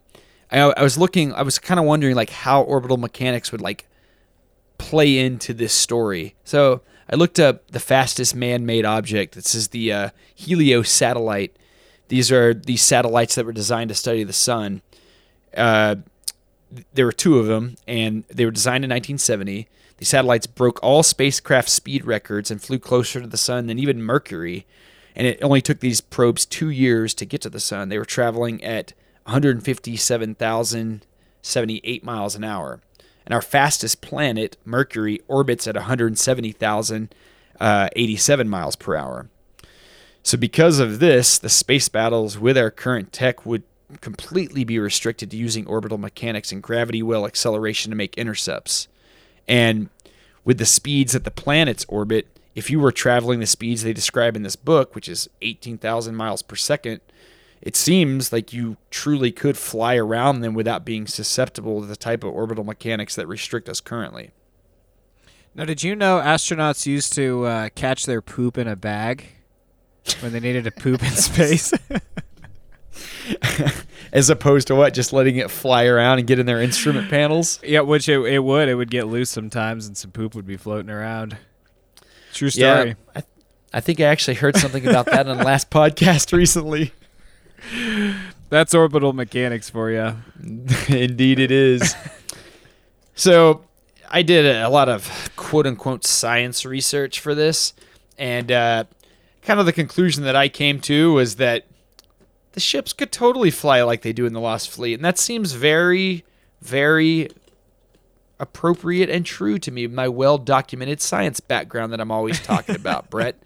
I, I was looking, I was kind of wondering like how orbital mechanics would like play into this story. So I looked up the fastest man-made object. This is the uh, Helios satellite. These are these satellites that were designed to study the sun. Uh, there were two of them, and they were designed in 1970. The satellites broke all spacecraft speed records and flew closer to the sun than even Mercury. And it only took these probes two years to get to the sun. They were traveling at 157,078 miles an hour. And our fastest planet, Mercury, orbits at 170,087 miles per hour. So, because of this, the space battles with our current tech would completely be restricted to using orbital mechanics and gravity well acceleration to make intercepts. And with the speeds that the planets orbit, if you were traveling the speeds they describe in this book, which is 18,000 miles per second, it seems like you truly could fly around them without being susceptible to the type of orbital mechanics that restrict us currently. Now, did you know astronauts used to uh, catch their poop in a bag when they needed to poop in space? As opposed to what? Just letting it fly around and get in their instrument panels? yeah, which it, it would. It would get loose sometimes, and some poop would be floating around. True story. I, I think I actually heard something about that on the last podcast recently. That's orbital mechanics for you. Indeed, it is. so, I did a, a lot of quote unquote science research for this, and uh, kind of the conclusion that I came to was that the ships could totally fly like they do in the Lost Fleet, and that seems very, very appropriate and true to me. My well documented science background that I'm always talking about, Brett.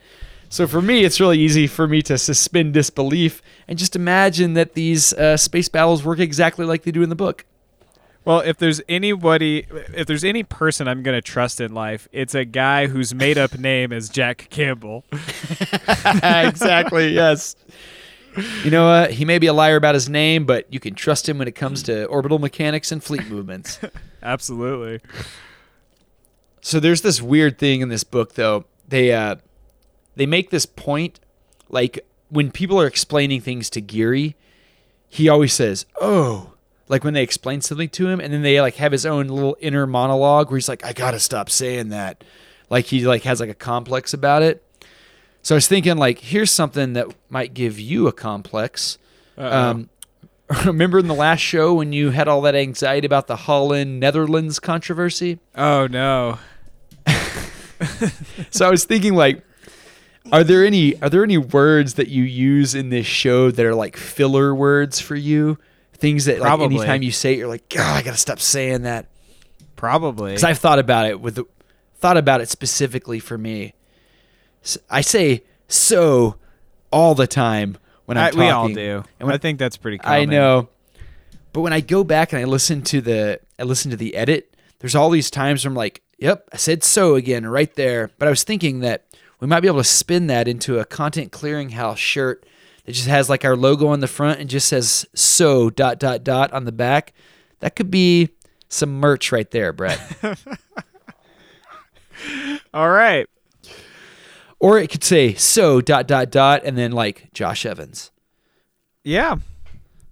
So for me, it's really easy for me to suspend disbelief and just imagine that these uh, space battles work exactly like they do in the book. Well, if there's anybody, if there's any person I'm gonna trust in life, it's a guy whose made-up name is Jack Campbell. exactly. Yes. You know what? He may be a liar about his name, but you can trust him when it comes to orbital mechanics and fleet movements. Absolutely. So there's this weird thing in this book, though. They uh, they make this point, like when people are explaining things to Geary, he always says, "Oh," like when they explain something to him, and then they like have his own little inner monologue where he's like, "I gotta stop saying that," like he like has like a complex about it. So I was thinking, like, here's something that might give you a complex. Um, remember in the last show when you had all that anxiety about the Holland Netherlands controversy? Oh no. So I was thinking, like, are there any are there any words that you use in this show that are like filler words for you? Things that like Probably. anytime you say it, you're like, God, I gotta stop saying that. Probably. Because I've thought about it with the, thought about it specifically for me. I say so all the time when I'm I- talking. we all do. And when, I think that's pretty common. I know. But when I go back and I listen to the I listen to the edit, there's all these times where I'm like, "Yep, I said so again right there." But I was thinking that we might be able to spin that into a content clearinghouse shirt that just has like our logo on the front and just says "so" dot dot dot on the back. That could be some merch right there, Brett. All right. Or it could say "so" dot dot dot and then like Josh Evans. Yeah.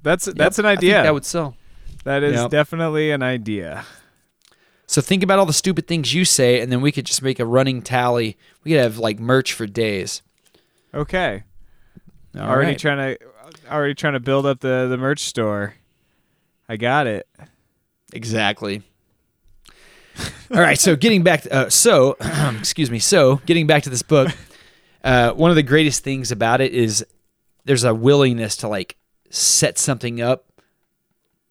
That's that's Yep, an I think idea. that would sell. that is Yep. definitely an idea. So think about all the stupid things you say, and then we could just make a running tally. We could have like merch for days. Okay. All already right. trying to already trying to build up the the merch store. I got it. Exactly. All right, so getting back to, uh, so excuse me, so getting back to this book, uh, one of the greatest things about it is there's a willingness to like set something up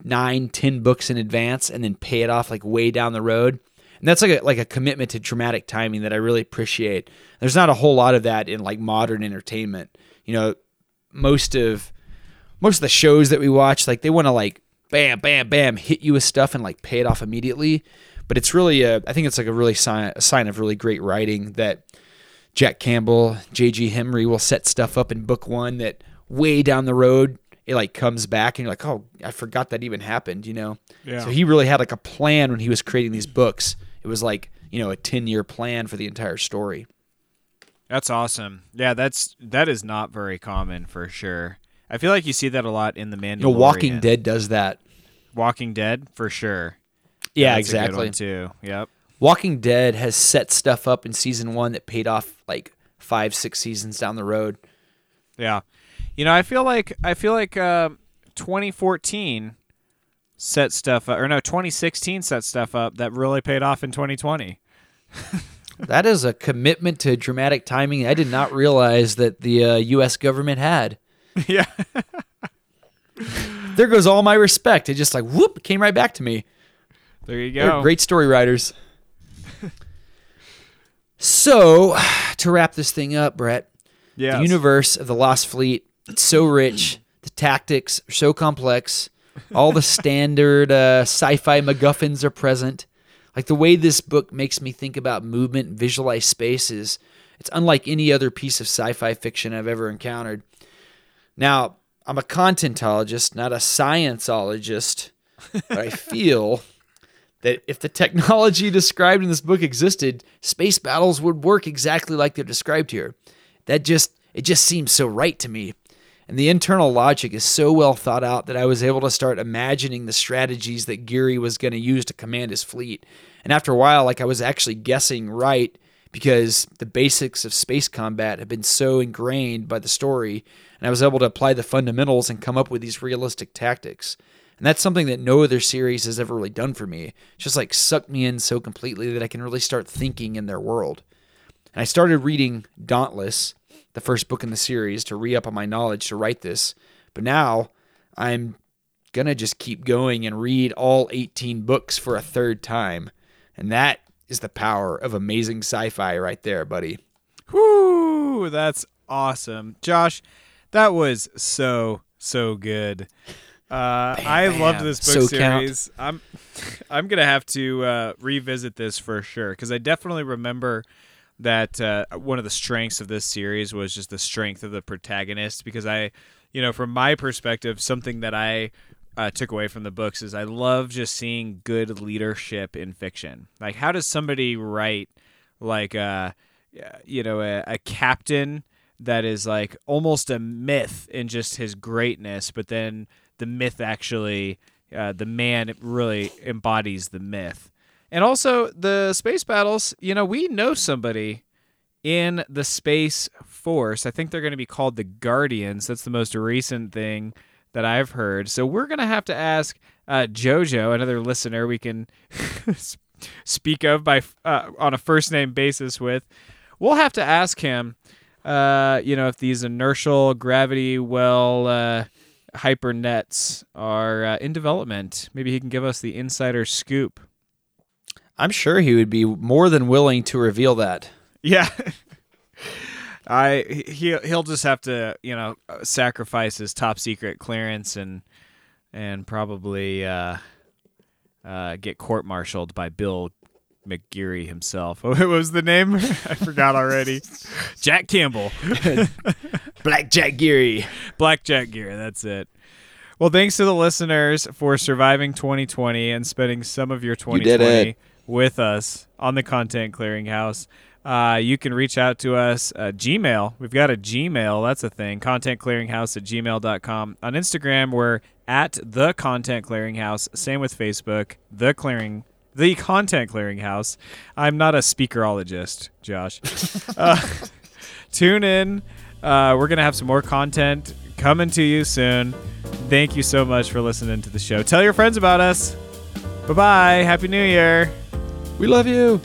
nine, ten books in advance and then pay it off like way down the road. And that's like a like a commitment to dramatic timing that I really appreciate. There's not a whole lot of that in like modern entertainment. You know, most of most of the shows that we watch, like they want to like bam, bam, bam, hit you with stuff and like pay it off immediately. But it's really, a, I think it's like a really sign, a sign of really great writing that Jack Campbell, J.G. Hemry will set stuff up in book one that way down the road it like comes back and you're like, oh, I forgot that even happened, you know? Yeah. So he really had like a plan when he was creating these books. It was like you know a ten year plan for the entire story. That's awesome. Yeah, that's that is not very common for sure. I feel like you see that a lot in the Mandalorian. You know, Walking Dead does that. Walking Dead for sure. Yeah, That's exactly. too. Yep. Walking Dead has set stuff up in season one that paid off like five, six seasons down the road. Yeah. You know, I feel like I feel like uh, 2014 set stuff up, or no, 2016 set stuff up that really paid off in 2020. That is a commitment to dramatic timing I did not realize that the uh, U.S. government had. yeah. There goes all my respect. It just like whoop came right back to me. There you They're go. great story writers. so, to wrap this thing up, Brett, Yeah. the universe of the Lost Fleet, it's so rich. The tactics are so complex. All the standard uh, sci-fi MacGuffins are present. Like the way this book makes me think about movement and visualize spaces, it's unlike any other piece of sci-fi fiction I've ever encountered. Now, I'm a contentologist, not a scienceologist, but I feel that if the technology described in this book existed, space battles would work exactly like they're described here. That just it just seems so right to me. And the internal logic is so well thought out that I was able to start imagining the strategies that Geary was going to use to command his fleet. And after a while, like I was actually guessing right because the basics of space combat have been so ingrained by the story, and I was able to apply the fundamentals and come up with these realistic tactics. And that's something that no other series has ever really done for me. It's just like sucked me in so completely that I can really start thinking in their world. And I started reading Dauntless, the first book in the series, to re up on my knowledge to write this. But now I'm going to just keep going and read all 18 books for a third time. And that is the power of amazing sci fi right there, buddy. Whoo, that's awesome. Josh, that was so so good. Uh, I loved this book So count. series. I'm I'm gonna have to uh, revisit this for sure because I definitely remember that uh, one of the strengths of this series was just the strength of the protagonist. Because I, you know, from my perspective, something that I uh, took away from the books is I love just seeing good leadership in fiction. Like, how does somebody write like uh, you know a, a captain that is like almost a myth in just his greatness, but then the myth actually uh, the man really embodies the myth. And also the space battles, you know, we know somebody in the Space Force. I think they're going to be called the Guardians. That's the most recent thing that I've heard. So we're going to have to ask uh, JoJo, another listener we can speak of by uh, on a first name basis with. We'll have to ask him, uh, you know, if these inertial gravity well uh, hyper nets are uh, in development. Maybe he can give us the insider scoop. I'm sure he would be more than willing to reveal that. Yeah. I he he'll just have to you know sacrifice his top secret clearance and and probably uh, uh, get court martialed by Bill McGeary himself. Oh, What was the name? I forgot already. Jack Campbell. Black Jack Geary. Black Jack Gear. That's it. Well, thanks to the listeners for surviving 2020 and spending some of your 2020 it. with us on the Content Clearinghouse. Uh, you can reach out to us uh, Gmail. We've got a Gmail. That's a thing. Content Clearinghouse at gmail.com. On Instagram, we're at the Content Clearinghouse. Same with Facebook. The Clearing. The Content Clearinghouse. I'm not a speakerologist, Josh. uh, tune in. Uh, we're going to have some more content coming to you soon. Thank you so much for listening to the show. Tell your friends about us. Bye bye. Happy New Year. We love you.